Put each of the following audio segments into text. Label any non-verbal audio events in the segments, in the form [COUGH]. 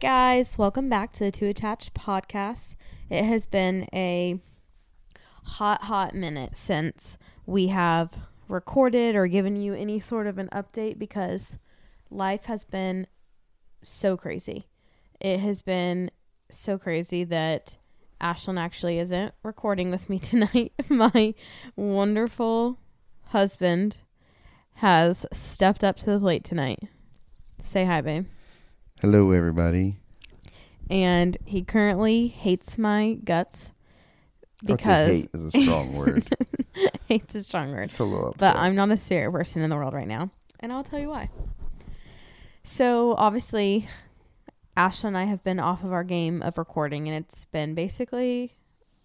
guys, welcome back to the Two Attached podcast. It has been a hot, hot minute since we have recorded or given you any sort of an update because life has been so crazy. It has been so crazy that Ashlyn actually isn't recording with me [LAUGHS] tonight. My wonderful husband has stepped up to the plate tonight. Say hi, babe. Hello, everybody. And he currently hates my guts I would say because hate is a strong [LAUGHS] word. hates a strong word. It's a little upset. But I'm not a spirit person in the world right now. And I'll tell you why. So, obviously, Ashley and I have been off of our game of recording, and it's been basically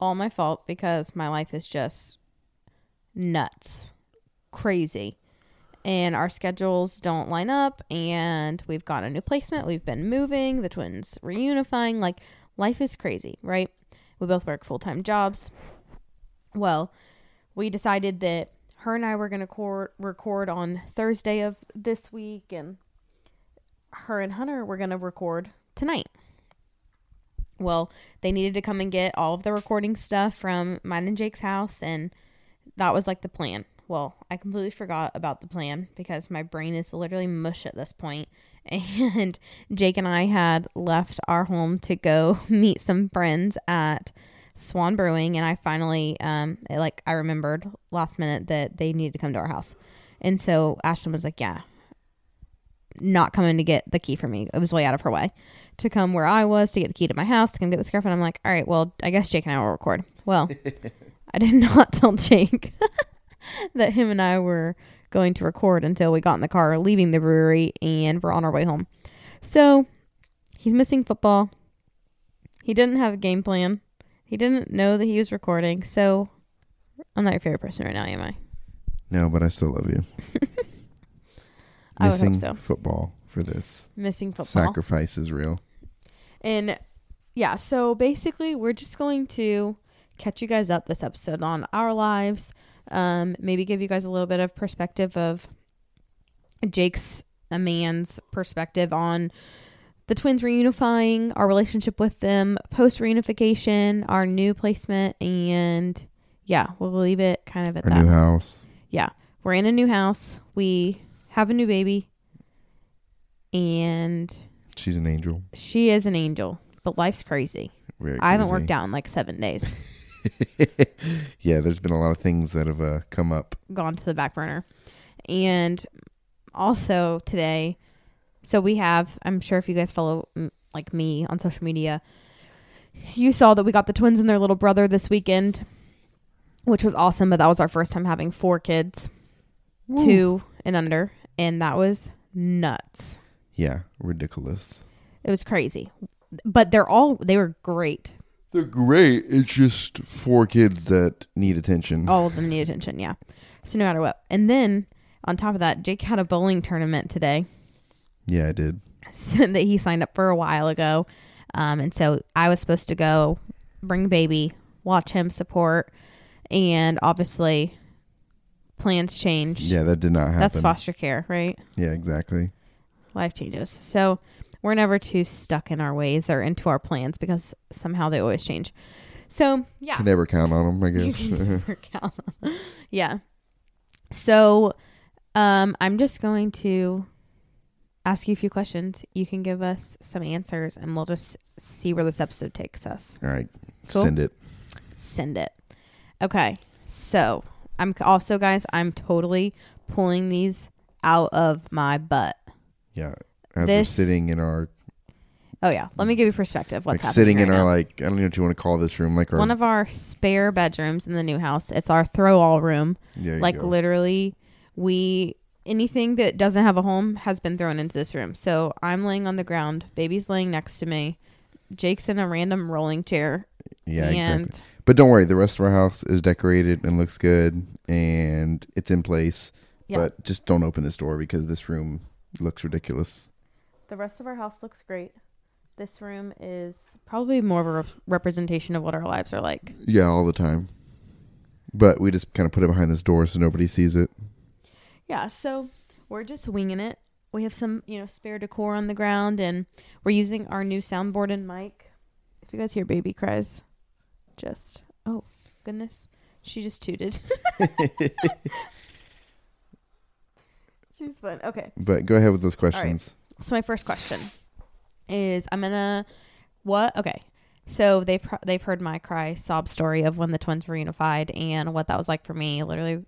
all my fault because my life is just nuts, crazy. And our schedules don't line up, and we've got a new placement. We've been moving, the twins reunifying. Like, life is crazy, right? We both work full time jobs. Well, we decided that her and I were going to cor- record on Thursday of this week, and her and Hunter were going to record tonight. Well, they needed to come and get all of the recording stuff from mine and Jake's house, and that was like the plan. Well, I completely forgot about the plan because my brain is literally mush at this point. [LAUGHS] And Jake and I had left our home to go [LAUGHS] meet some friends at Swan Brewing, and I finally, um, like, I remembered last minute that they needed to come to our house. And so Ashton was like, Yeah, not coming to get the key for me. It was way out of her way to come where I was to get the key to my house to come get the scarf. And I'm like, All right, well, I guess Jake and I will record. Well, [LAUGHS] I did not tell Jake [LAUGHS] that him and I were going to record until we got in the car leaving the brewery and we're on our way home. So he's missing football. He didn't have a game plan. He didn't know that he was recording. So I'm not your favorite person right now, am I? no, but I still love you. [LAUGHS] I would hope Missing so. football for this. Missing football. Sacrifice is real. And yeah, so basically, we're just going to catch you guys up this episode on our lives. Um, maybe give you guys a little bit of perspective of Jake's a man's perspective on the twins reunifying, our relationship with them, post reunification, our new placement, and yeah, we'll leave it kind of at Our that. new house. yeah, we're in a new house. We have a new baby, and She's an angel. she is an angel, but life's crazy. Very I haven't crazy. worked out in like seven days. [LAUGHS] yeah, there's been a lot of things that have uh, come up. Gone to the back burner. And also today, so we have, I'm sure if you guys follow like me on social media, you saw that we got the twins and their little brother this weekend, which was awesome. But that was our first time having four kids, two and under. And that was nuts. Yeah, ridiculous. It was crazy. But they're all, they were great. They're great. It's just four kids that need attention. All of them need attention, yeah. So no matter what. And then on top of that, Jake had a bowling tournament today Yeah, I did. [LAUGHS] that he signed up for a while ago. Um, and so I was supposed to go bring baby, watch him support, and obviously plans change. Yeah, that did not happen. That's foster care, right? Yeah, exactly. Life changes. So we're never too stuck in our ways or into our plans because somehow they always change. So yeah. Can never count on them, I You guess. can [LAUGHS] never count on- yeah. So um I'm just going to ask you a few questions. You can give us some answers and we'll just see where this episode takes us. All right, Cool. send it. Send it. Okay. So I'm also guys, I'm totally pulling these out of my butt. Yeah, as This- we're sitting in our Oh yeah. Let me give you perspective what's like happening. sitting in right our like I don't know what you want to call this room, like our one of our spare bedrooms in the new house. It's our throw all room. you like go. literally we anything that doesn't have a home has been thrown into this room so i'm laying on the ground baby's laying next to me jake's in a random rolling chair yeah, and exactly. But don't worry, the rest of our house is decorated and looks good, and it's in place. Yeah. But just don't open this door because this room looks ridiculous. The rest of our house looks great this room is probably more of a rep- representation of what our lives are like Yeah, all the time. But we just kind of put it behind this door so nobody sees it. yeah so we're just winging it we have some, you know, spare decor on the ground and we're using our new soundboard and mic. If you guys hear baby cries, just oh goodness. She just tooted. [LAUGHS] She's fun. Okay. But go ahead with those right. questions. So my first question is I'm gonna what okay. So they've they've heard my cry sob story of when the twins were unified and what that was like for me. Literally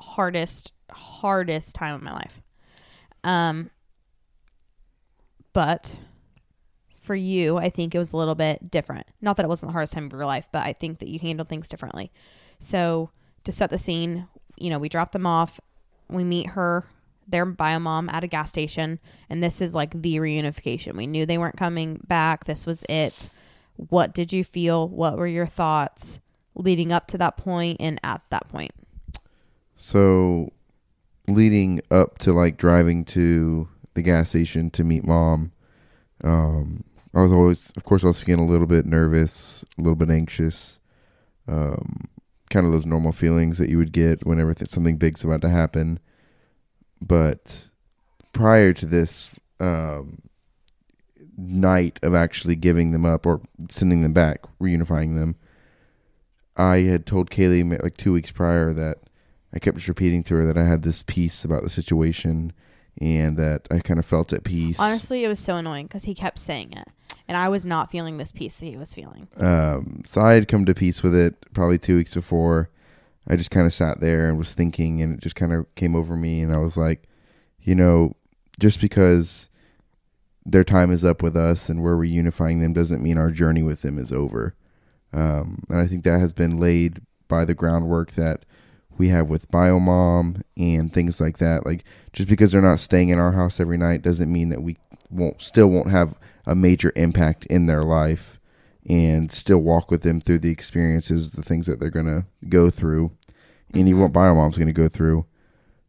hardest hardest time of my life. Um, but for you, I think it was a little bit different. Not that it wasn't the hardest time of your life, but I think that you handled things differently. So to set the scene, you know, we drop them off. We meet her, their bio mom at a gas station, and this is like the reunification. We knew they weren't coming back. This was it. What did you feel? What were your thoughts leading up to that point and at that point? So, leading up to like driving to the gas station to meet mom, um, I was always, of course, I was feeling a little bit nervous, a little bit anxious, um, kind of those normal feelings that you would get whenever th- something big's about to happen. But prior to this um, night of actually giving them up or sending them back, reunifying them, I had told Kaley like two weeks prior that I kept just repeating to her that I had this peace about the situation and that I kind of felt at peace. Honestly, it was so annoying because he kept saying it, and I was not feeling this peace that he was feeling. Um, so I had come to peace with it probably two weeks before. I just kind of sat there and was thinking, and it just kind of came over me, and I was like, you know, just because their time is up with us and we're reunifying them doesn't mean our journey with them is over. Um, and I think that has been laid by the groundwork that we have with Biomom and things like that. Like just because they're not staying in our house every night doesn't mean that we won't still won't have a major impact in their life and still walk with them through the experiences, the things that they're gonna go through, and even what Biomom's gonna go through.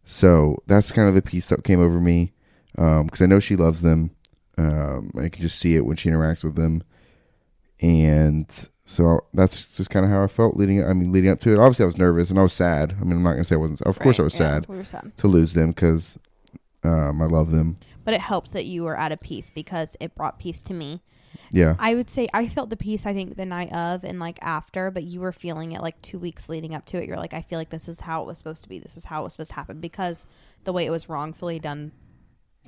So that's kind of the piece that came over me because I know she loves them. Um, I can just see it when she interacts with them, and so that's just kind of how I felt leading. I mean, leading up to it. Obviously, I was nervous and I was sad. I mean, I'm not gonna say I wasn't. Of course, I was yeah, sad We were sad, to lose them because um, I love them. but it helped that you were at a peace because it brought peace to me. Yeah, I would say I felt the peace. I think the night of and like after, but you were feeling it like two weeks leading up to it. You're like, I feel like this is how it was supposed to be. This is how it was supposed to happen because the way it was wrongfully done.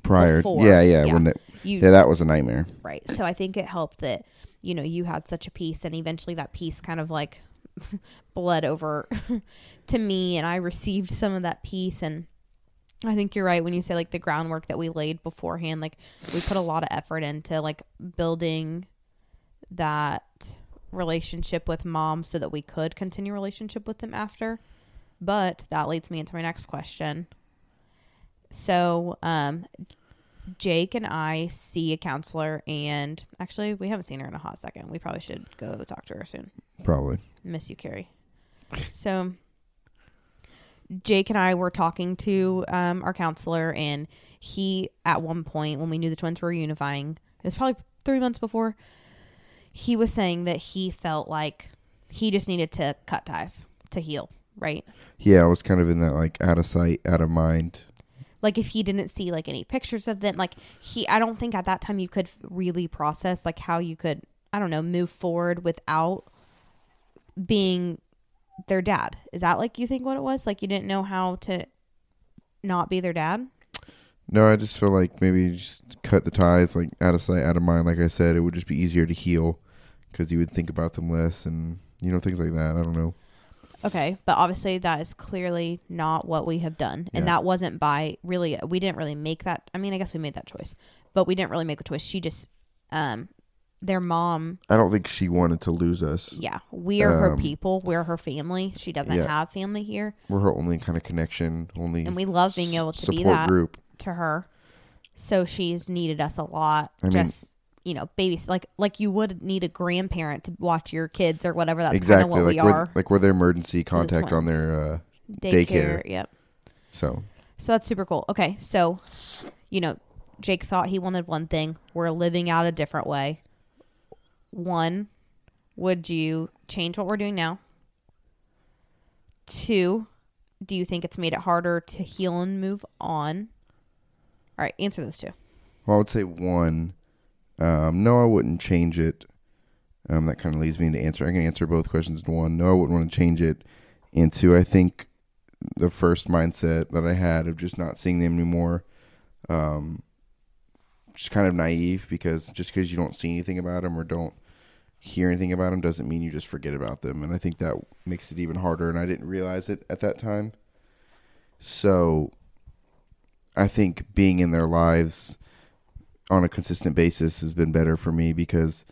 prior. before, yeah, yeah, yeah. When that, You yeah, that was a nightmare. right. So I think it helped that you know you had such a peace, and eventually that peace kind of like [LAUGHS] bled over [LAUGHS] to me, and I received some of that peace. And I think you're right when you say like the groundwork that we laid beforehand. Like we put a lot of effort into like building that relationship with mom so that we could continue relationship with them after. But that leads me into my next question. So, um, Jake and I see a counselor, and actually, we haven't seen her in a hot second. We probably should go talk to her soon. Probably. Miss you, Carrie. So, Jake and I were talking to um, our counselor, and he, at one point, when we knew the twins were unifying, it was probably three months before, he was saying that he felt like he just needed to cut ties to heal, right? Yeah, I was kind of in that like out of sight, out of mind. like if he didn't see like any pictures of them like he i don't think at that time you could really process like how you could i don't know move forward without being their dad is that like you think what it was like you didn't know how to not be their dad No, I just feel like maybe just cut the ties, like out of sight, out of mind. Like I said, it would just be easier to heal because you would think about them less, and you know things like that. I don't know. okay but obviously that is clearly not what we have done and Yeah. that wasn't by really we didn't really make that i mean i guess we made that choice but we didn't really make the choice she just um their mom I don't think she wanted to lose us. yeah we are her Um, people we're her family she doesn't yeah. have family here We're her only kind of connection, only and we love being able to support be that group. to her. So she's needed us a lot. Mean- just you know, babies like like you would need a grandparent to watch your kids or whatever. That's kind of exactly, what like we we're, are. like we're their emergency contact on twins. their. Uh, Daycare. daycare. Yep. so So that's super cool. Okay, so you know, Jake thought he wanted one thing. We're living out a different way. One, would you change what we're doing now? Two, do you think it's made it harder to heal and move on? All right, answer those two. Well, I would say one. Um, no, I wouldn't change it. Um, that kind of leads me into answer. I can answer both questions in one. No, I wouldn't want to change it. And two, I think the first mindset that I had of just not seeing them anymore, um, just kind of naive because just because you don't see anything about them or don't hear anything about them doesn't mean you just forget about them. And I think that makes it even harder. And I didn't realize it at that time. So I think being in their lives on a consistent basis has been better for me because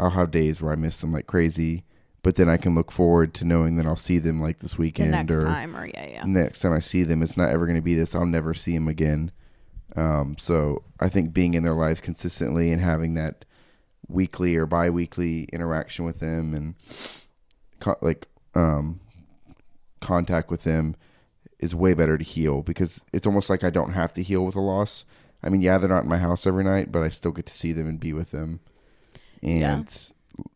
I'll have days where I miss them like crazy, but then I can look forward to knowing that I'll see them like this weekend next or time, or yeah, yeah. next time I see them. It's not ever going to be this. I'll never see them again. Um, so I think being in their lives consistently and having that weekly or bi-weekly interaction with them and co- like um, contact with them is way better to heal because it's almost like I don't have to heal with a loss. I mean, yeah, they're not in my house every night, but I still get to see them and be with them and Yeah.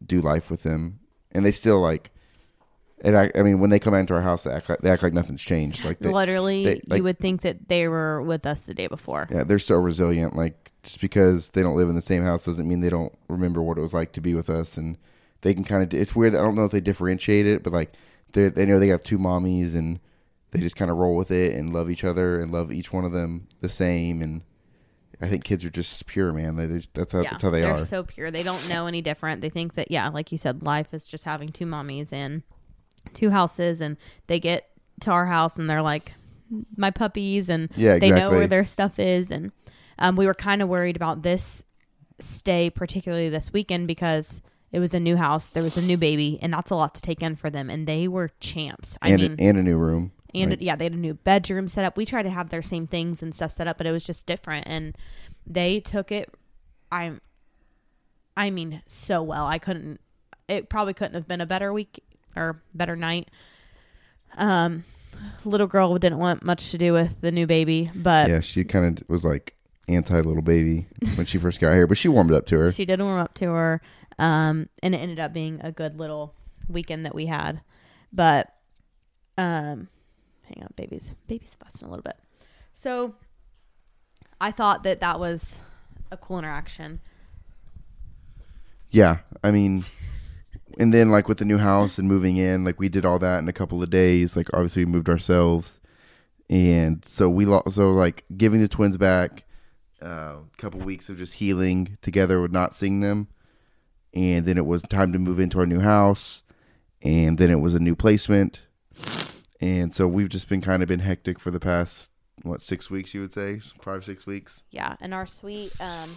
do life with them. And they still like, and I, I mean, when they come into our house, they act like, they act like nothing's changed. Like they, Literally, they- like- you would think that they were with us the day before. yeah, they're so resilient. Like just because they don't live in the same house doesn't mean they don't remember what it was like to be with us. And they can kind of. It's weird. I don't know if they differentiate it, but like they they know they have two mommies and they just kind of roll with it and love each other and love each one of them the same. And I think kids are just pure, man. They just, that's how yeah, that's how they are are. so pure. They don't know any different. They think that yeah, like you said, life is just having two mommies and two houses, and they get to our house and they're like my puppies, and yeah, they know where their stuff is. And um, we were kind of worried about this stay, particularly this weekend, because it was a new house, there was a new baby, and that's a lot to take in for them. And they were champs. I and mean, and a new room. and Like- yeah, they had a new bedroom set up. We tried to have their same things and stuff set up, but it was just different. And they took it. I'm, I mean, so well. I couldn't. It probably couldn't have been a better week or better night. Um, little girl didn't want much to do with the new baby, but yeah, she kind of was like anti little baby when she first got here, but she warmed up to her. she did warm up to her. Um, and it ended up being a good little weekend that we had. But, um, hang on, babies, baby's fussing a little bit. So, I thought that that was a cool interaction. Yeah, I mean, and then like with the new house and moving in, like we did all that in a couple of days. Like obviously we moved ourselves, and so we lost. So like giving the twins back, uh, a couple weeks of just healing together with not seeing them, and then it was time to move into our new house, and then it was a new placement, and so we've just been kind of been hectic for the past what six weeks you would say five six weeks. Yeah, and our sweet um,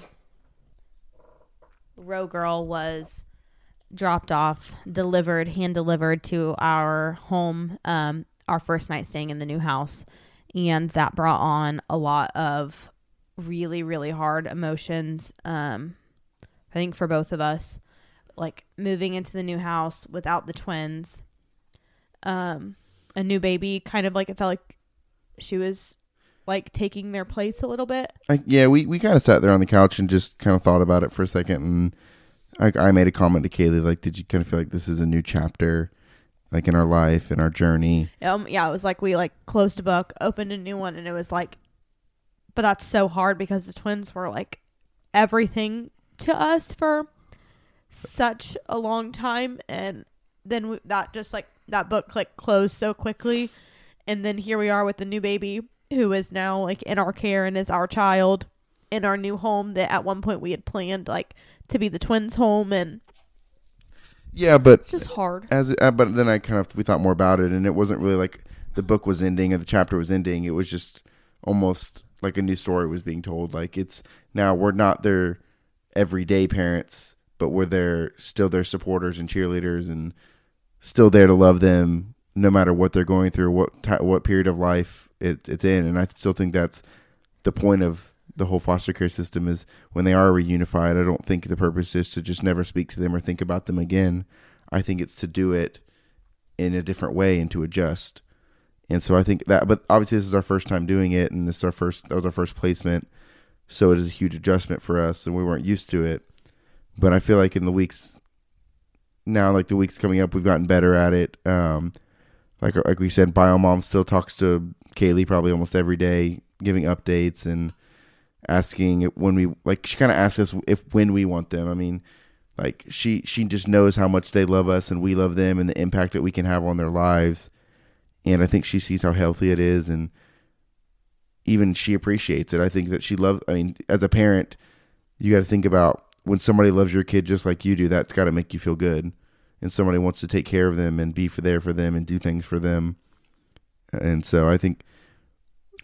row girl was dropped off, delivered, hand delivered to our home. Um, our first night staying in the new house, and that brought on a lot of really, really hard emotions. Um, I think for both of us, like moving into the new house without the twins, um, a new baby, kind of like it felt like she was like taking their place a little bit. I, yeah, we, we kind of sat there on the couch and just kind of thought about it for a second, and I, I made a comment to Kaley like, "Did you kind of feel like this is a new chapter, like in our life and our journey?" Um, yeah, it was like we like closed a book, opened a new one, and it was like, but that's so hard because the twins were like everything to us for such a long time, and then we, that just like that book like closed so quickly, and then here we are with the new baby who is now like in our care and is our child in our new home that at one point we had planned like to be the twins' home, and Yeah, but it's just hard. as uh, but then I kind of we thought more about it, and it wasn't really like the book was ending or the chapter was ending. It was just almost like a new story was being told. Like it's now we're not their everyday parents, but we're their still their supporters and cheerleaders, and still there to love them no matter what they're going through, what what period of life it, it's in. And I still think that's the point of the whole foster care system is when they are reunified. I don't think the purpose is to just never speak to them or think about them again. I think it's to do it in a different way and to adjust. And so I think that, but obviously this is our first time doing it, and this is our first. That was our first placement, so it is a huge adjustment for us, and we weren't used to it. But I feel like in the weeks now, like the weeks coming up, we've gotten better at it. Um, like like we said, Biomom still talks to Kaley probably almost every day, giving updates, and asking when we like she kind of asks us if when we want them. I mean, like she she just knows how much they love us and we love them and the impact that we can have on their lives. And I think she sees how healthy it is and even she appreciates it. I think that she loves I mean, as a parent, you got to think about when somebody loves your kid just like you do, that's got to make you feel good. And somebody wants to take care of them and be for there for them and do things for them. And so I think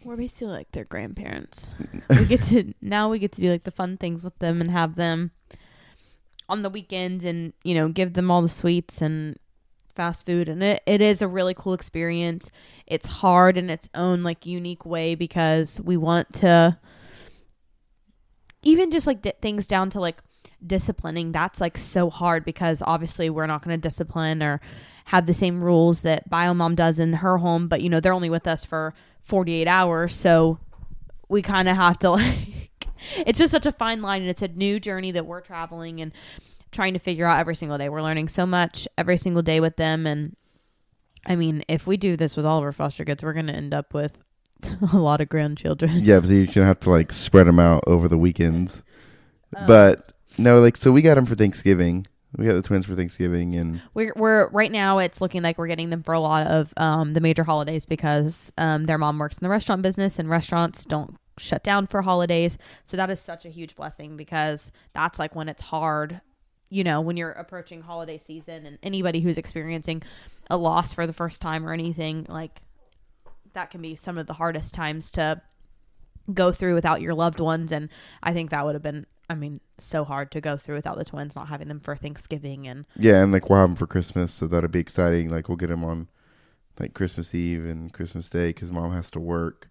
We're basically like their grandparents. we get to [LAUGHS] now we get to do like the fun things with them and have them on the weekends and you know give them all the sweets and fast food and it, it is a really cool experience. It's hard in its own like unique way because we want to even just like d- things down to like disciplining that's like so hard because obviously we're not going to discipline or have the same rules that biomom does in her home but you know they're only with us for 48 hours so we kind of have to [LAUGHS] like it's just such a fine line and it's a new journey that we're traveling and trying to figure out every single day we're learning so much every single day with them and i mean if we do this with all of our foster kids we're going to end up with [LAUGHS] a lot of grandchildren yeah, but you're gonna have to like spread them out over the weekends. Um, but no, like so we got them for Thanksgiving. We got the twins for Thanksgiving, and We're, we're right now. It's looking like we're getting them for a lot of um, the major holidays because um, their mom works in the restaurant business, and restaurants don't shut down for holidays. So that is such a huge blessing because that's like when it's hard. You know, when you're approaching holiday season, and anybody who's experiencing a loss for the first time or anything like that can be some of the hardest times to go through without your loved ones. And I think that would have been, I mean, so hard to go through without the twins, not having them for Thanksgiving and yeah, and like we'll have them for Christmas, so that'll be exciting. Like we'll get them on like Christmas Eve and Christmas Day because mom has to work,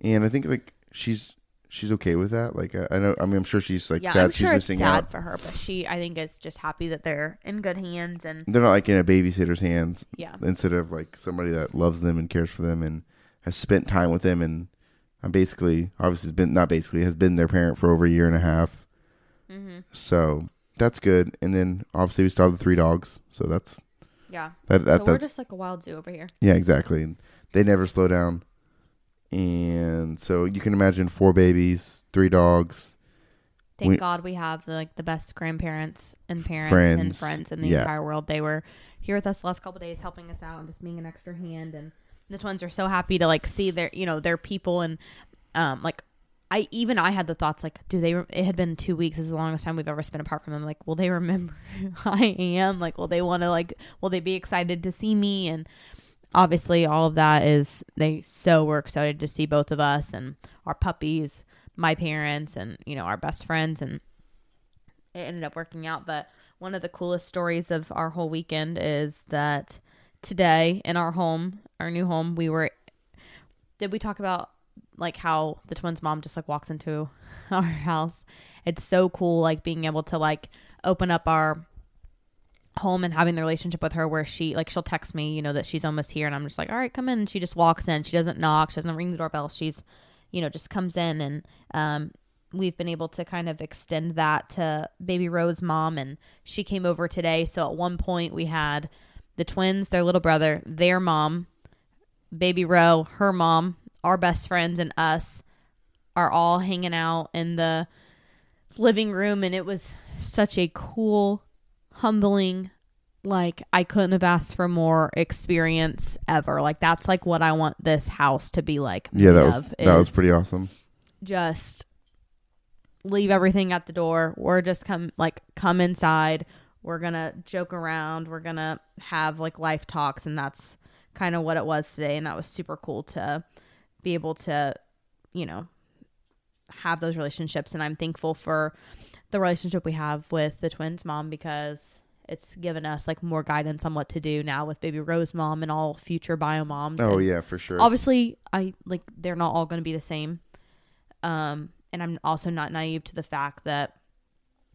and I think like she's she's okay with that. Like I, I know, I mean, I'm sure she's like yeah, sad I'm she's sure it's missing sad out. for her, but she, I think, is just happy that they're in good hands and They're not like in a babysitter's hands yeah, instead of like somebody that loves them and cares for them and has spent time with them and I'm basically obviously has been not basically has been their parent for over a year and a half. mm-hmm. So that's good. And then obviously we still have the three dogs. So that's yeah. that that so we're that's, just like a wild zoo over here. yeah, exactly. And they never slow down. And so you can imagine four babies, three dogs. Thank We- God we have like the best grandparents and parents and Friends, friends in the yeah. entire world. They were here with us the last couple of days, helping us out and just being an extra hand. And the twins are so happy to like see their, you know, their people and um like. I even I had the thoughts like, do they? It had been two weeks. This is the longest time we've ever spent apart from them. Like, will they remember [LAUGHS] who I am? Like, will they want to like? Will they be excited to see me? And obviously, all of that is they so were excited to see both of us and our puppies, my parents, and you know our best friends, and it ended up working out. But one of the coolest stories of our whole weekend is that today in our home, our new home, we were. Did we talk about like how the twins' mom just like walks into [LAUGHS] our house? It's so cool, like being able to like open up our home and having the relationship with her where she like she'll text me you know that she's almost here and i'm just like all right come in. And she just walks in. She doesn't knock. She doesn't ring the doorbell. She's you know just comes in and um we've been able to kind of extend that to baby rose mom and she came over today. So at one point we had the twins their little brother their mom baby row her mom our best friends and us are all hanging out in the living room and it was such a cool humbling like i couldn't have asked for more experience ever. Like that's like what i want this house to be like. Yeah, that was that was pretty awesome. just leave everything at the door. We're just come like come inside. We're gonna joke around. We're gonna have like life talks and that's kind of what it was today and that was super cool to be able to you know have those relationships and i'm thankful for the relationship we have with the twins mom because it's given us like more guidance on what to do now with baby rose mom and all future bio moms Oh and yeah, for sure. obviously i like they're not all going to be the same um and i'm also not naive to the fact that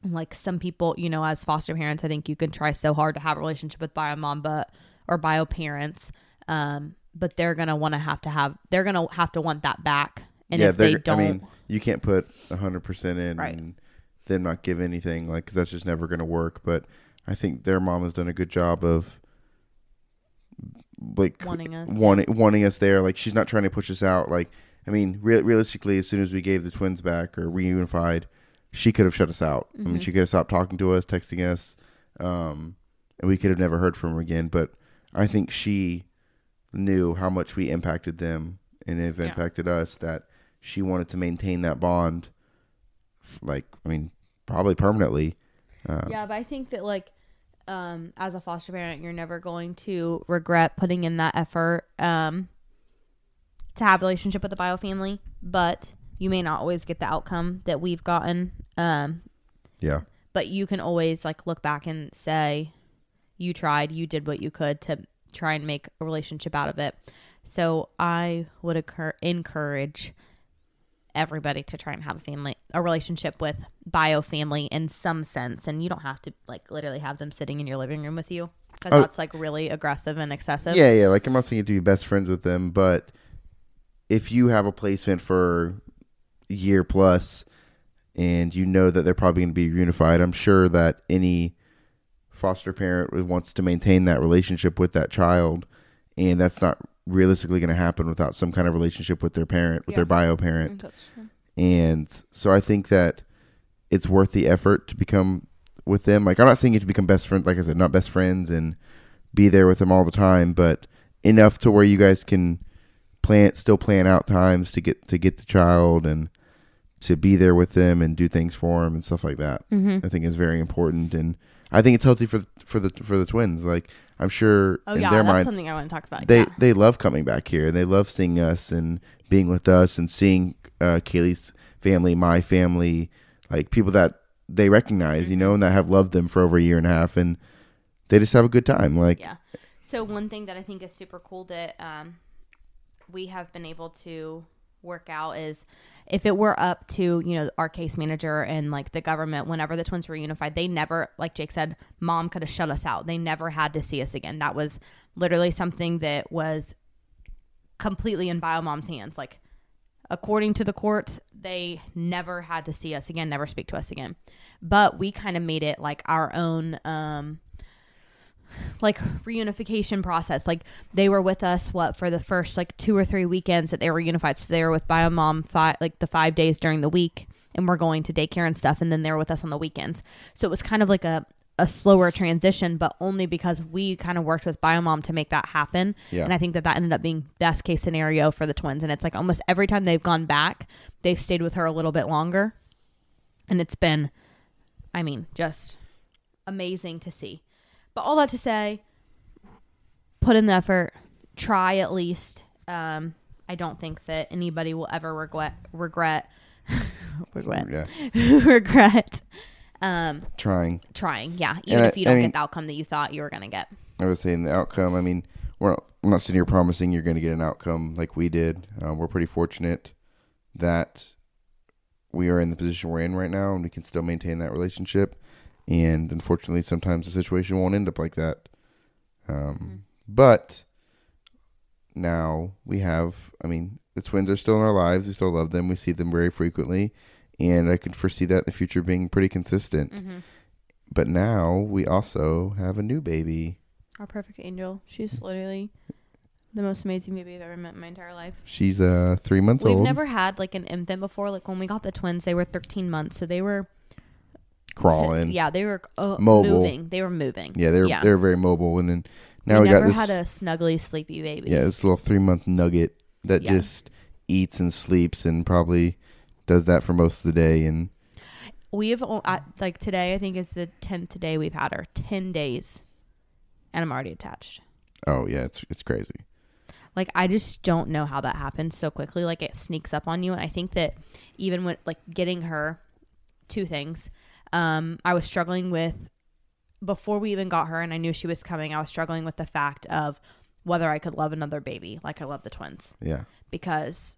like some people you know as foster parents i think you can try so hard to have a relationship with bio mom but or bio parents um but they're gonna want to have to have they're gonna have to want that back and yeah, if they they're- don't I mean, you can't put hundred percent in Right. and then not give anything, like 'cause that's just never going to work. But I think their mom has done a good job of like wanting us wanting wanting us there. Like she's not trying to push us out. Like I mean, re- realistically, as soon as we gave the twins back or reunified, she could have shut us out. I mean, Mhm. she could have stopped talking to us, texting us, um, and we could have never heard from her again. But I think she knew how much we impacted them and have Yeah. impacted us that she wanted to maintain that bond, like, I mean, probably permanently. Uh, Yeah, but I think that like um as a foster parent, you're never going to regret putting in that effort um to have a relationship with the bio family, but you may not always get the outcome that we've gotten. Um yeah. but you can always like look back and say you tried, you did what you could to try and make a relationship out of it. So I would occur- encourage everybody to try and have a family a relationship with bio family in some sense and you don't have to like literally have them sitting in your living room with you because Oh. that's like really aggressive and excessive. Yeah, yeah. Like I'm not saying you have to be best friends with them, but if you have a placement for a year plus and you know that they're probably going to be reunified, I'm sure that any foster parent wants to maintain that relationship with that child, and that's not realistically going to happen without some kind of relationship with their parent, with Yeah. their bio parent. That's true. And so I think that it's worth the effort to become with them. Like I'm not saying you to become best friends, like I said, not best friends and be there with them all the time, but enough to where you guys can plan still plan out times to get to get the child and to be there with them and do things for them and stuff like that. Mm-hmm. I think is very important and I think it's healthy for for the for the twins. Like I'm sure Oh in yeah, their that's mind something I want to talk about. they yeah. they love coming back here. And they love seeing us and being with us and seeing uh, Kaley's family, my family, like people that they recognize, you know, Mm-hmm. and that have loved them for over a year and a half, and they just have a good time. Like, Yeah. So one thing that I think is super cool that um, we have been able to work out is if it were up to you know our case manager and like the government whenever the twins were unified they never like jake said mom could have shut us out. They never had to see us again. That was literally something that was completely in biomom's hands. Like according to the court they never had to see us again never speak to us again. But we kind of made it like our own um like reunification process. Like they were with us what for the first like two or three weekends that they were unified. So they were with Biomom five like the five days during the week, and we're going to daycare and stuff, and then they were with us on the weekends. So it was kind of like a a slower transition, but only because we kind of worked with Biomom to make that happen. Yeah. And I think that that ended up being best case scenario for the twins. And it's like almost every time they've gone back, they've stayed with her a little bit longer, and it's been, I mean, just amazing to see. But all that to say, put in the effort, try at least. Um, I don't think that anybody will ever regret regret [LAUGHS] regret [LAUGHS] regret um, trying. trying. Yeah, even I- if you I don't mean- get the outcome that you thought you were gonna get. I was saying the outcome. I mean, we're not, I'm not sitting here promising you're going to get an outcome like we did. Uh, we're pretty fortunate that we are in the position we're in right now, and we can still maintain that relationship. And unfortunately, sometimes the situation won't end up like that. Um, But now we have. I mean, the twins are still in our lives. We still love them. We see them very frequently, and I could foresee that in the future being pretty consistent. Mm-hmm. But now we also have a new baby. Our perfect angel. She's literally the most amazing baby I've ever met in my entire life. She's uh three months old. We've never had like an infant before. Like when we got the twins, they were 13 months, so they were crawling. Yeah, they were uh, Mobile. moving. They were moving. Yeah, they're Yeah. they're very mobile. And then now we we, got this. had a snuggly, sleepy baby. yeah, this little three month nugget that Yeah. just eats and sleeps and probably does that for most of the day. And We have like today. I think is the tenth day we've had her. Ten days, and I'm already attached. oh yeah, it's it's crazy. Like I just don't know how that happened so quickly. Like it sneaks up on you, and I think that even with like getting her, two things. Um, I was struggling with before we even got her, and I knew she was coming. I was struggling with the fact of whether I could love another baby like I love the twins Yeah. because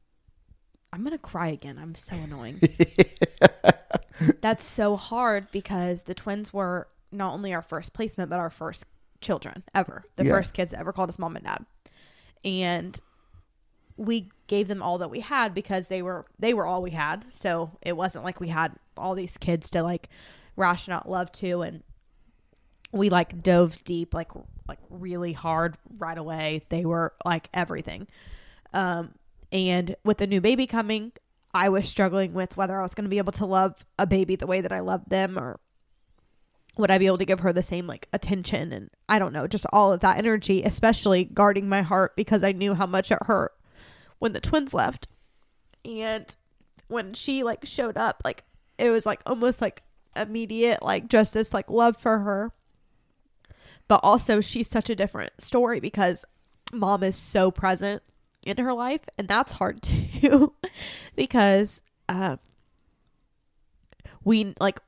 I'm gonna cry again. I'm so annoying. [LAUGHS] That's so hard because the twins were not only our first placement, but our first children ever. The Yeah. first kids that ever called us mom and dad. And we gave them all that we had because they were they were all we had. So it wasn't like we had all these kids to like ration out love to and we like dove deep like like really hard right away. They were like everything. Um And with the new baby coming, I was struggling with whether I was going to be able to love a baby the way that I loved them or would I be able to give her the same like attention and I don't know, just all of that energy, especially guarding my heart because I knew how much it hurt when the twins left. And when she like showed up, like it was like almost like immediate like just this like love for her. But also she's such a different story because mom is so present in her life and that's hard [LAUGHS] too because um we like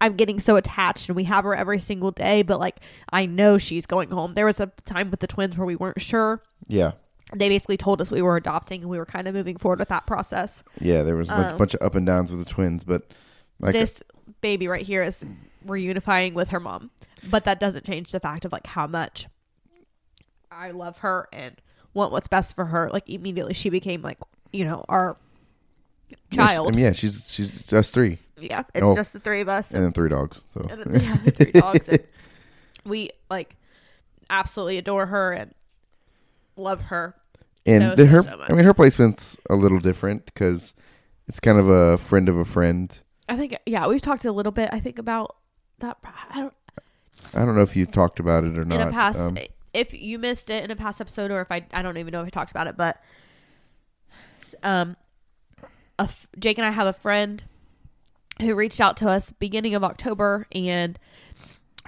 I'm getting so attached and we have her every single day, but like I know she's going home. There was a time with the twins where we weren't sure. Yeah. They basically told us we were adopting and we were kind of moving forward with that process. Yeah, there was a bunch, Um, bunch of up and downs with the twins, but like this baby right here is reunifying with her mom. But that doesn't change the fact of like how much I love her and want what's best for her. Like immediately she became like, you know, our child. I mean, yeah, she's she's us three yeah. It's Oh. just the three of us. and then three dogs. So then, yeah, three dogs. And [LAUGHS] we like absolutely adore her and love her. And so, the- her so. I mean her placement's a little different because it's kind of a friend of a friend. I think yeah, we've talked a little bit. I think about that. I don't I don't know if you've talked about it or not. in a past. um, if you missed it in a past episode, or if I I don't even know if I talked about it, but um, a f- Jake and I have a friend who reached out to us beginning of October and.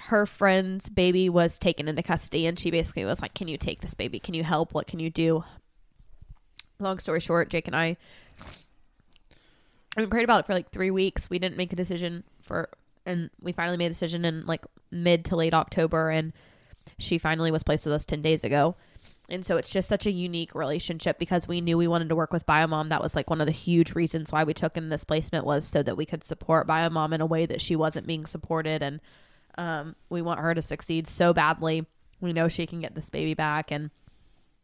Her friend's baby was taken into custody, and she basically was like, "Can you take this baby? Can you help? What can you do?" Long story short, Jake and I we prayed about it for like three weeks. We didn't make a decision for, and we finally made a decision in like mid to late October, and she finally was placed with us ten days ago. And so it's just such a unique relationship because we knew we wanted to work with Biomom. That was like one of the huge reasons why we took in this placement was so that we could support Biomom in a way that she wasn't being supported, and um, we want her to succeed so badly. We know she can get this baby back, and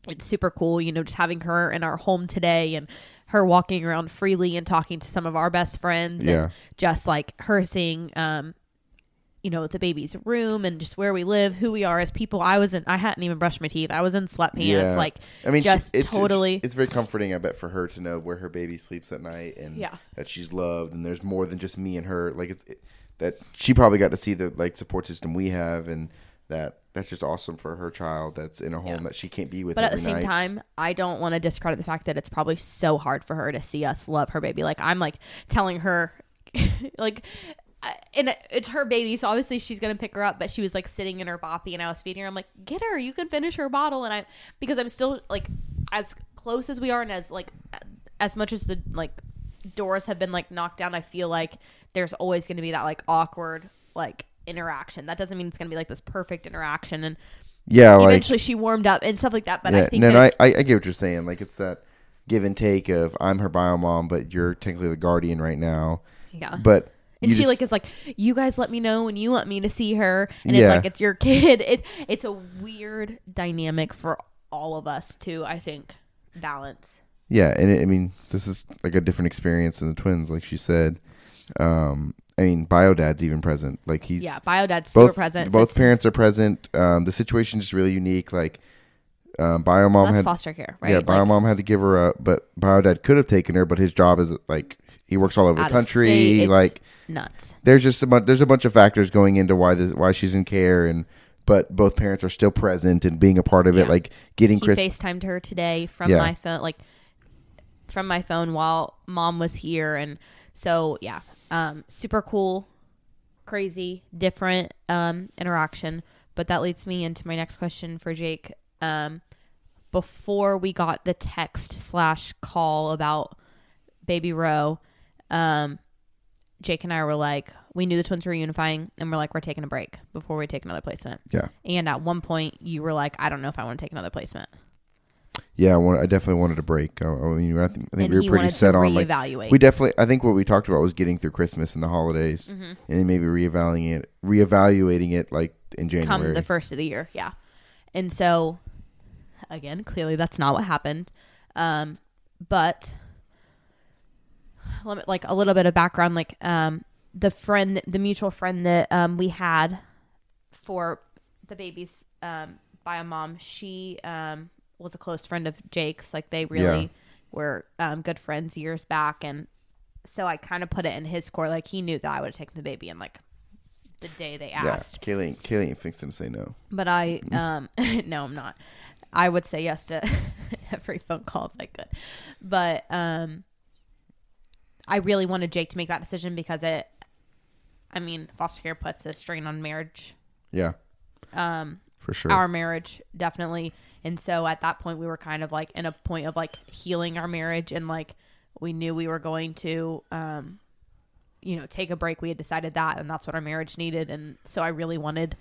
it's super cool, you know, just having her in our home today and her walking around freely and talking to some of our best friends Yeah. and just like her seeing um you know the baby's room and just where we live who we are as people i was in i hadn't even brushed my teeth i was in sweatpants Yeah. like I mean, just it's, it's- totally It's, very comforting, I bet, for her to know where her baby sleeps at night and Yeah. that she's loved, and there's more than just me and her. Like it, it- that, she probably got to see the like support system we have, and that that's just awesome for her child that's in a home Yeah. that she can't be with. but at the same night. time i don't want to discredit the fact that it's probably so hard for her to see us love her baby like i'm like telling her [LAUGHS] like and it's her baby so obviously she's gonna pick her up but she was like sitting in her boppy and i was feeding her i'm like get her you can finish her bottle and i because i'm still like as close as we are and as like as much as the like doors have been like knocked down i feel like there's always gonna be that like awkward like interaction that doesn't mean it's gonna be like this perfect interaction and yeah, like eventually she warmed up and stuff like that but i think no, no, I, I I get what you're saying. Like it's that give and take of I'm her bio mom, but you're technically the guardian right now. yeah But And she just- like is like, you guys let me know when you want me to see her, and Yeah. it's like it's your [LAUGHS] kid. It's it's a weird dynamic for all of us to, I think, balance. Yeah, and it, I mean, this is like a different experience than the twins, like she said. Um, I mean, bio dad's even present. Like he's yeah, bio dad's super both present. both it's- parents are present. Um, the situation is really unique. Like, um, bio mom That's had foster care, right? yeah, bio Like, mom had to give her up, but bio dad could have taken her, but his job is like he works all over the country. like, nuts. there's just a bunch there's a bunch of factors going into why this why she's in care and but both parents are still present and being a part of it Yeah. like getting He Chris FaceTimed her today from Yeah. my phone, like from my phone while mom was here, and so yeah, um, super cool, crazy, different um, interaction. But that leads me into my next question for Jake. Um, before we got the text slash call about Baby Row, um, Jake and I were like, we knew the twins were unifying, and we're like, we're taking a break before we take another placement. yeah And at one point, you were like, I don't know if I want to take another placement. Yeah I, want, I definitely wanted a break I, I mean I think, I think and we were pretty set on like we definitely I think what we talked about was getting through Christmas and the holidays Mm-hmm. and then maybe reevaluating it reevaluating it like in come January the first of the year, yeah. And so, again, clearly that's not what happened. Um, but let me, like a little bit of background, like um, the friend, the mutual friend that um, we had for the baby's um, bio mom, she um, was a close friend of Jake's. Like they really Yeah. were um, good friends years back, and so I kind of put it in his court. Like he knew that I would have taken the baby in like the day they asked. Yeah, Kaley, Kaley ain't fixing to say no. But I, um, [LAUGHS] no, I'm not. I would say yes to [LAUGHS] every phone call if I could. But um, I really wanted Jake to make that decision because it, I mean, foster care puts a strain on marriage, Yeah, um, for sure. our marriage, definitely. And so at that point, we were kind of like in a point of like healing our marriage and like we knew we were going to, um, you know, take a break. We had decided that, and that's what our marriage needed. And so I really wanted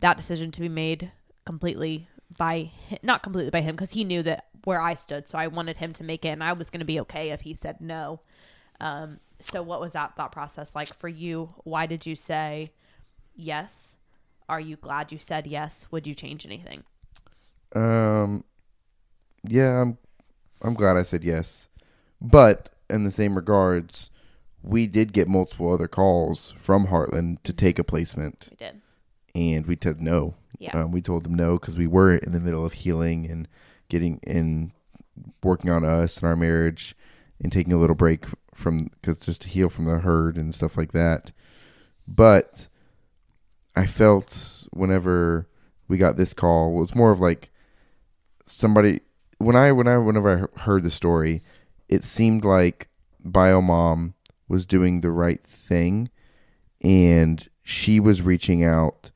that decision to be made completely by hi- not completely by him because he knew that where I stood. So I wanted him to make it, and I was going to be okay if he said no. Um, so what was that thought process like for you? Why did you say yes? Are you glad you said yes? Would you change anything? Um, yeah, I'm. I'm glad I said yes, but in the same regards, we did get multiple other calls from Heartland to take a placement, We did. and we said no. Yeah. Um, we told them no because we were in the middle of healing and getting in, working on us and our marriage, and taking a little break from because just to heal from the hurt and stuff like that. But I felt whenever we got this call it was more of like somebody when I when I whenever I heard the story, it seemed like Biomom was doing the right thing, and she was reaching out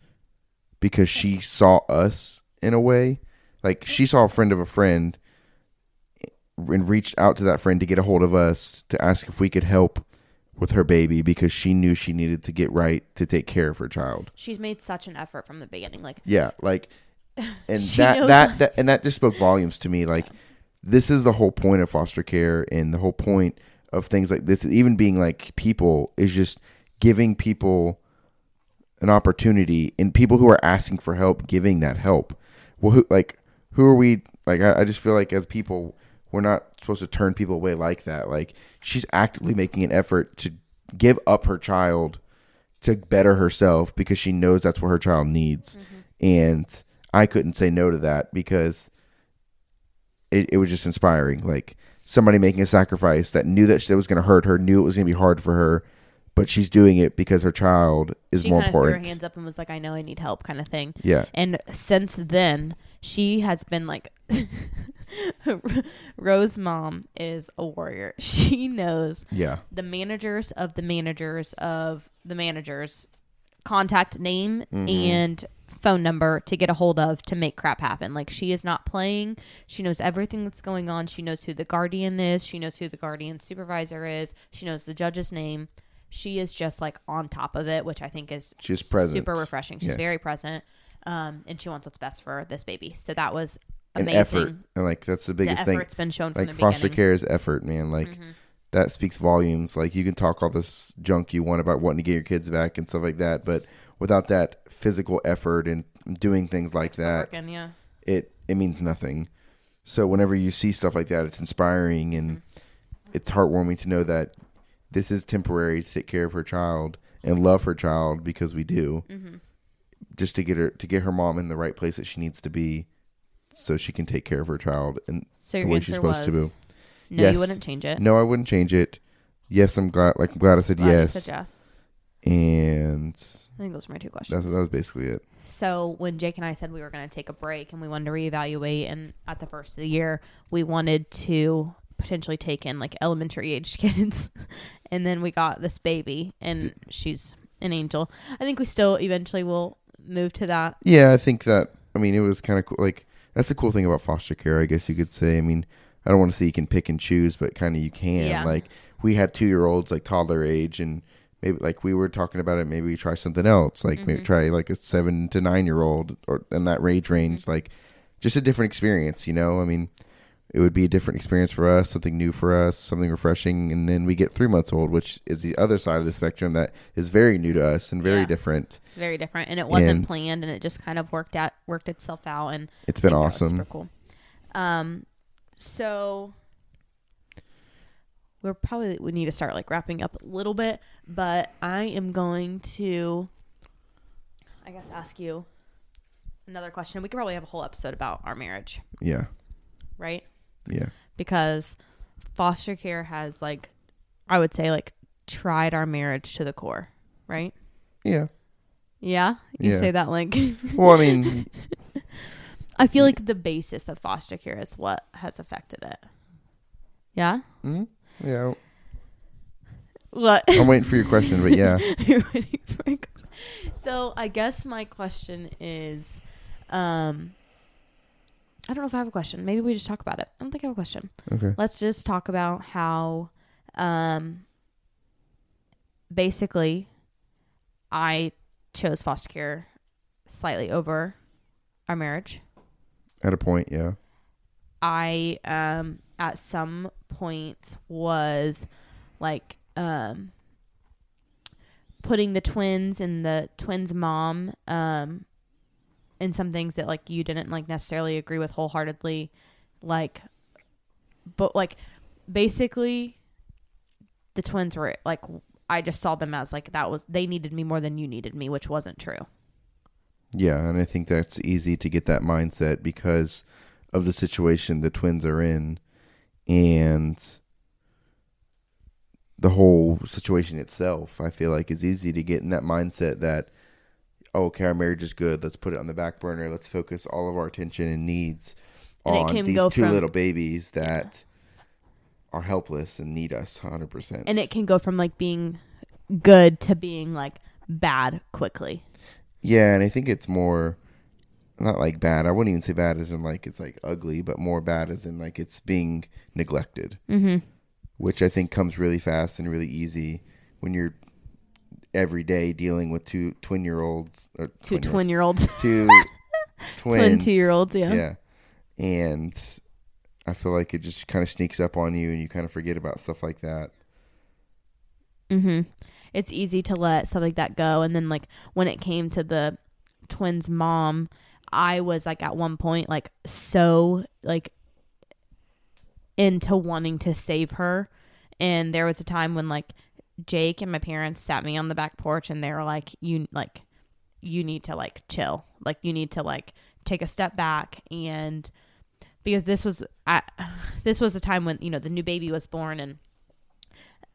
because she saw us in a way, like she saw a friend of a friend, and reached out to that friend to get a hold of us to ask if we could help with her baby because she knew she needed to get right to take care of her child. She's made such an effort from the beginning. Like Yeah, like, [LAUGHS] and that, that that and that just spoke volumes to me. Like, this is the whole point of foster care, and the whole point of things like this, even being like people, is just giving people an opportunity, and people who are asking for help, giving that help. Well, who like who are we? Like, I, I just feel like as people, we're not supposed to turn people away like that. Like, she's actively making an effort to give up her child to better herself because she knows that's what her child needs. And I couldn't say no to that because it, it was just inspiring. Like somebody making a sacrifice that knew that it was going to hurt her, knew it was going to be hard for her, but she's doing it because her child is she more of threw her important. hands up and was like, "I know I need help," kind of thing. Yeah. And since then, she has been like, [LAUGHS] Roe's mom is a warrior. [LAUGHS] She knows Yeah. the managers of the managers of the managers contact name Mm-hmm. and phone number to get a hold of to make crap happen. Like she is not playing. She knows everything that's going on. She knows who the guardian is. She knows who the guardian supervisor is. She knows the judge's name. She is just like on top of it, which I think is She's present. super refreshing. She's Yeah. very present. Um, and she wants what's best for this baby. So that was An effort. And like that's the The biggest thing. It's been shown from Like the foster beginning. Mm-hmm. care is effort, man. Like that speaks volumes. Like you can talk all this junk you want about wanting to get your kids back and stuff like that, but without that physical effort and doing things like that, Working, yeah. it it means nothing. So whenever you see stuff like that, it's inspiring and mm-hmm. it's heartwarming to know that this is temporary to take care of her child and love her child because we do. Mm-hmm. Just to get her to get her mom in the right place that she needs to be, so she can take care of her child. And So the way she's supposed to was do. no, Yes. you wouldn't change it. no, I wouldn't change it. Yes, I'm glad. Like I'm glad I said Glad yes, said yes. and I think those are my two questions. that's that was basically it. So when Jake and I said we were going to take a break and we wanted to reevaluate, and at the first of the year we wanted to potentially take in like elementary aged [LAUGHS] kids, and then we got this baby, and she's an angel. I think we still eventually will move to that. Yeah, I think that. I mean, it was kind of cool. Like that's the cool thing about foster care, I guess you could say. I mean, I don't want to say you can pick and choose, but kind of you can. Yeah. Like we had two year olds, like toddler age, and maybe like we were talking about it. Maybe we try something else. Like maybe try like a seven to nine year old or in that age range. Like just a different experience. You know, I mean. It would be a different experience for us, something new for us, something refreshing, and then we get three months old, which is the other side of the spectrum that is very new to us and very Yeah. different. Very different, and it wasn't And- planned, and it just kind of worked out, worked itself out, and It's been I think that was awesome. cool. Um, so we're probably we need to start like wrapping up a little bit, but I am going to, I guess, ask you another question. We could probably have a whole episode about our marriage, Yeah, right? yeah. Because foster care has like I would say like tried our marriage to the core, right? Yeah. Yeah, you Yeah. say that like [LAUGHS] Well, I mean, [LAUGHS] I feel like the basis of foster care is what has affected it. Yeah. mm, yeah. What? I'm waiting for your question, but yeah. [LAUGHS] You're waiting for a question. So I guess my question is, um, I don't know if I have a question. Maybe we just talk about it. I don't think I have a question. Okay. Let's just talk about how, um, basically, I chose foster care slightly over our marriage. At a point, yeah. I um at some points was like um putting the twins and the twins mom um in some things that like you didn't like necessarily agree with wholeheartedly like but like basically the twins were like I just saw them as like that was they needed me more than you needed me which wasn't true. Yeah, and I think that's easy to get that mindset because of the situation the twins are in and the whole situation itself. I feel like is easy to get in that mindset that oh, okay, our marriage is good. Let's put it on the back burner. Let's focus all of our attention and needs And on these two from- little babies that are helpless and need us 100%. And it can go from like being good to being like bad quickly. Yeah, and I think it's more not like bad. I wouldn't even say bad as in like it's like ugly, but more bad as in like it's being neglected, Mhm. which I think comes really fast and really easy when you're every day dealing with two twin year olds or Two twin-year-olds, twin year [LAUGHS] two [LAUGHS] Twin twins, two year olds, yeah. yeah, and I feel like it just kind of sneaks up on you, and you kind of forget about stuff like that. hmm It's easy to let stuff like that go. And then, like, when it came to the twins' mom, I was like, at one point, like, so, like, into wanting to save her. And there was a time when, like, Jake and my parents sat me on the back porch and they were like, you, like, you need to, like, chill. Like, you need to, like, take a step back and because this was I, [SIGHS] this was the time when you know the new baby was born and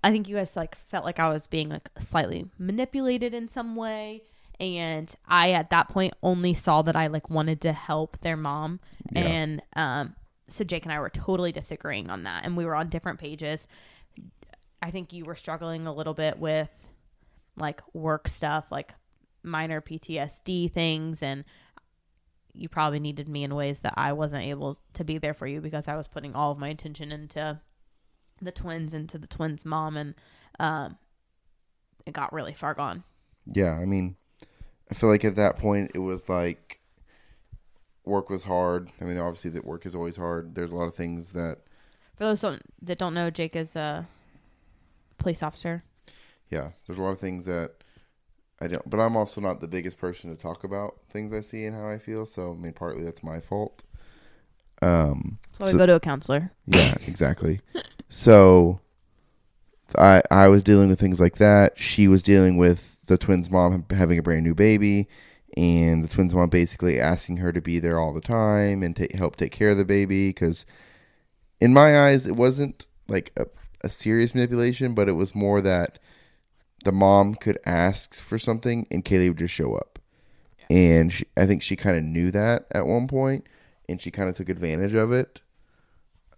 I think you guys like felt like I was being like slightly manipulated in some way and I at that point only saw that I like wanted to help their mom Yeah. and um so Jake and I were totally disagreeing on that and we were on different pages. I think you were struggling a little bit with like work stuff like minor PTSD things and you probably needed me in ways that I wasn't able to be there for you because I was putting all of my attention into the twins into the twins mom and um it got really far gone. Yeah, I mean, I feel like at that point it was like work was hard. I mean, obviously that work is always hard. There's a lot of things that For those don't, that don't know, Jake is a police officer. yeah, there's a lot of things that I don't. But I'm also not the biggest person to talk about things I see and how I feel. So I mean, partly that's my fault. Um, That's so- we go to a counselor. yeah, exactly. so I I was dealing with things like that. She was dealing with the twins' mom having a brand new baby, and the twins' mom basically asking her to be there all the time and take help take care of the baby. Because in my eyes, it wasn't like a, a serious manipulation, but it was more that the mom could ask for something and Kaley would just show up. And she, I think she kind of knew that at one point, and she kind of took advantage of it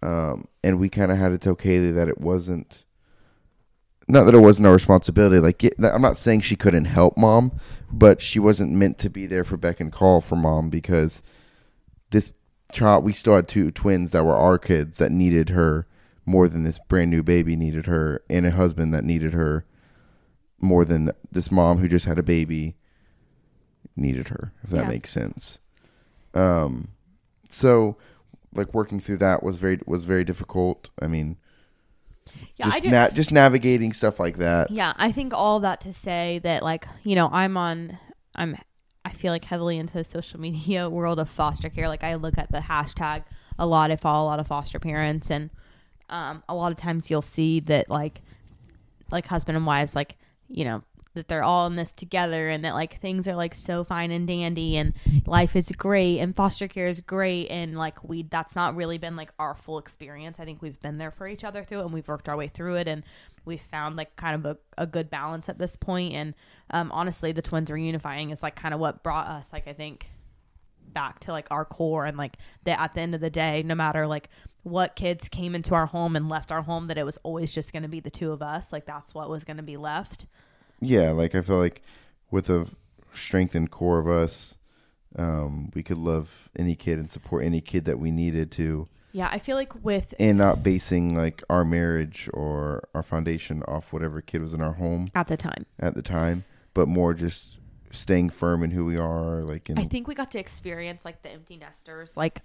um, and we kind of had to tell Kaley that it wasn't not that it wasn't our responsibility. Like I'm not saying she couldn't help mom, but she wasn't meant to be there for beck and call for mom because this child we still had two twins that were our kids that needed her more than this brand new baby needed her, and a husband that needed her more than this mom who just had a baby needed her. If that Yeah. makes sense. Um, so like working through that was very was very difficult. I mean, Yeah, I just just, na- just navigating stuff like that. yeah, I think all that to say that like you know I'm on I'm I feel like heavily into the social [LAUGHS] media world of foster care. Like I look at the hashtag a lot. I follow a lot of foster parents, and um, a lot of times you'll see that like like husband and wives like you know that they're all in this together and that like things are like so fine and dandy and life is great and foster care is great and like we that's not really been like our full experience. I think we've been there for each other through it and we've worked our way through it and we've found like kind of a, a good balance at this point. And um, honestly the twins reunifying is like kind of what brought us like I think back to like our core and like that at the end of the day no matter like what kids came into our home and left our home that it was always just going to be the two of us. Like that's what was going to be left Yeah, like I feel like with a strengthened core of us, um, we could love any kid and support any kid that we needed to, yeah i feel like with and not basing like our marriage or our foundation off whatever kid was in our home at the time at the time, but more just staying firm in who we are. Like, in, i think we got to experience like the empty nesters like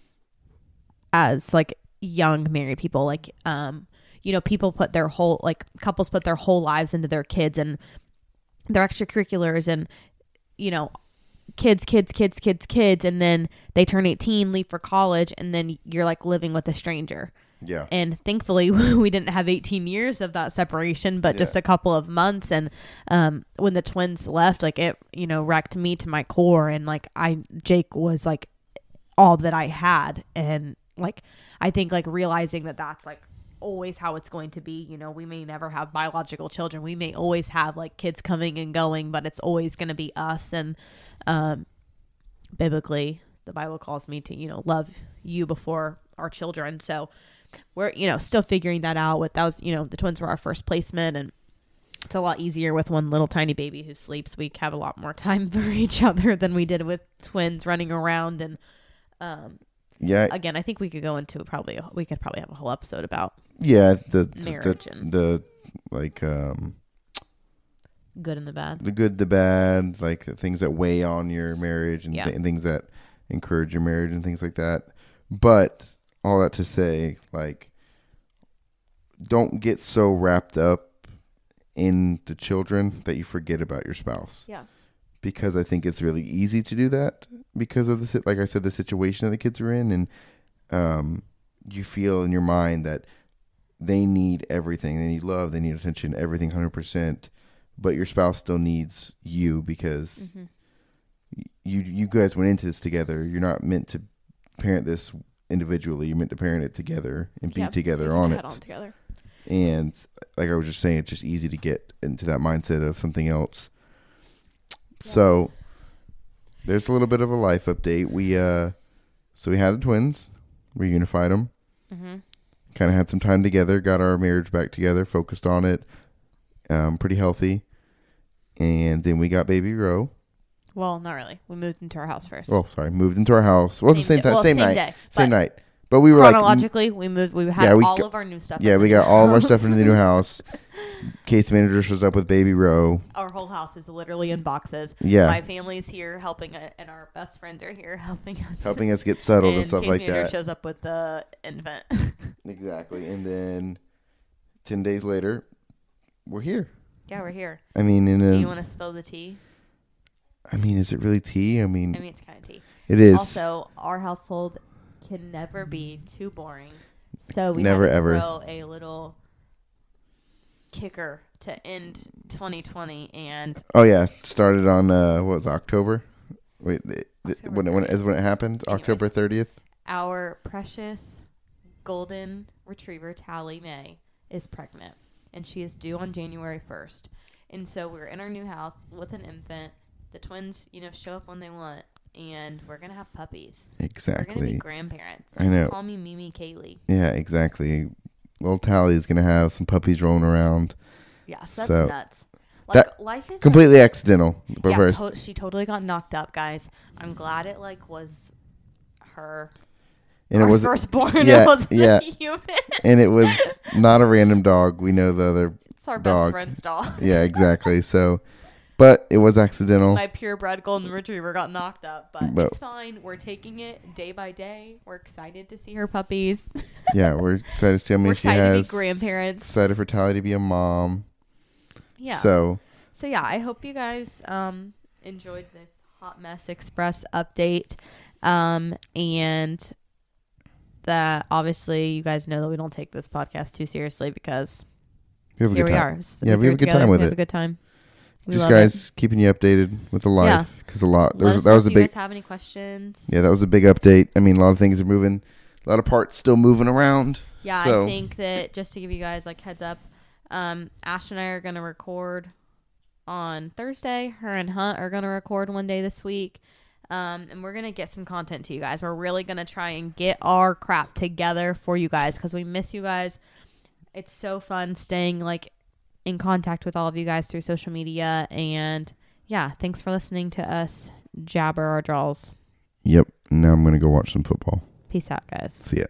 as like young married people like um you know people put their whole like couples put their whole lives into their kids and their extracurriculars and you know kids kids kids kids kids and then they turn 18 leave for college and then you're like living with a stranger. Yeah, and thankfully [LAUGHS] we didn't have 18 years of that separation but just a couple of months. And um when the twins left like it you know wrecked me to my core. And like i jake was like all that i had. And like i think like realizing that that's like always how it's going to be you know we may never have biological children. We may always have like kids coming and going but it's always going to be us. And um biblically the bible calls me to you know love you before our children. So we're you know still figuring that out with was you know the twins were our first placement and it's a lot easier with one little tiny baby who sleeps. We have a lot more time [LAUGHS] for each other than we did with twins running around and um yeah, again i think we could go into probably we could probably have a whole episode about yeah. The the, Marriage the, and- the like um good and the bad the good, the bad, like the things that weigh on your marriage and, Yeah. th- and things that encourage your marriage and things like that. But all that to say, like, don't get so wrapped up in the children that you forget about your spouse. yeah Because I think it's really easy to do that because of the like I said, the situation that the kids are in, and um, you feel in your mind that they need everything. They need love. They need attention. Everything, hundred percent. But your spouse still needs you because hmm you you guys went into this together. You're not meant to parent this individually. You're meant to parent it together and be together on it. on together And like I was just saying, it's just easy to get into that mindset of something else. So there's a little bit of a life update. We uh, so we had the twins, reunified them, mm-hmm. kind of had some time together, got our marriage back together, focused on it, um, pretty healthy, and then we got baby Roe. well not really we moved into our house first Oh, sorry, moved into our house. Well, the same time, well, same, night, day, same night. But we were like, chronologically we moved we had Yeah, we all got- of our new stuff yeah, we got all of our stuff in the new [LAUGHS] house. Case manager shows up with baby Roe. our whole house is literally in boxes. Yeah, My family's here helping, uh, and our best friends are here [LAUGHS] helping us. helping us get settled and, and stuff case like manager that. shows up with the infant. [LAUGHS] Exactly. And then ten days later, we're here. yeah, we're here. I mean, in Do you want to spill the tea? I mean, is it really tea? I mean, I mean, it's kind of tea. it is. Also, our household can never be too boring, so we Never, ever. throw a little kicker to end 2020 and oh yeah, started on uh, what was it, October? Wait, the, the, October when it, when it 30th. is when it happened? Anyways. October thirtieth. our precious golden retriever Tally May is pregnant and she is due on January 1st. And so we're in our new house with an infant. The twins, you know, show up when they want and we're going to have puppies. Exactly we're going to be grandparents. I know. call me Mimi Kaley. Yeah, exactly. Little Tally is gonna have some puppies rolling around. Yeah, so that's So, nuts. Like that- life is Completely accidental, but yeah, first, to- she totally got knocked up, guys. I'm glad it like was her and it was firstborn. [LAUGHS] yeah, it was yeah. human. and it was not a random dog. We know the other. It's our Dog. best friend's dog. Yeah, exactly. So, but it was accidental. My purebred golden retriever got knocked up, but, But- it's fine. We're taking it day by day. We're excited to see her puppies. [LAUGHS] yeah, we're excited to see how many We're she excited has. to be grandparents. excited for Tally to be a mom. Yeah. So, So yeah, I hope you guys um enjoyed this Hot Mess Express update. Um and that obviously you guys know that we don't take this podcast too seriously because we have a here good we time. are. So Yeah, we have a good together, time with we have it. a good time. We just guys keeping you updated with the life because a lot. There was, that was a if you big. guys have any questions. Yeah, that was a big update. I mean, a lot of things are moving. A lot of parts still moving around. Yeah, So- I think that just to give you guys like heads up, um, Ash and I are gonna record on Thursday. Her and Hunt are gonna record one day this week. Um, and we're gonna get some content to you guys. We're really gonna try and get our crap together for you guys because we miss you guys. It's so fun staying like in contact with all of you guys through social media and yeah, thanks for listening to us jabber our draws. Yep. Now I'm gonna go watch some football. Peace out, guys. See ya.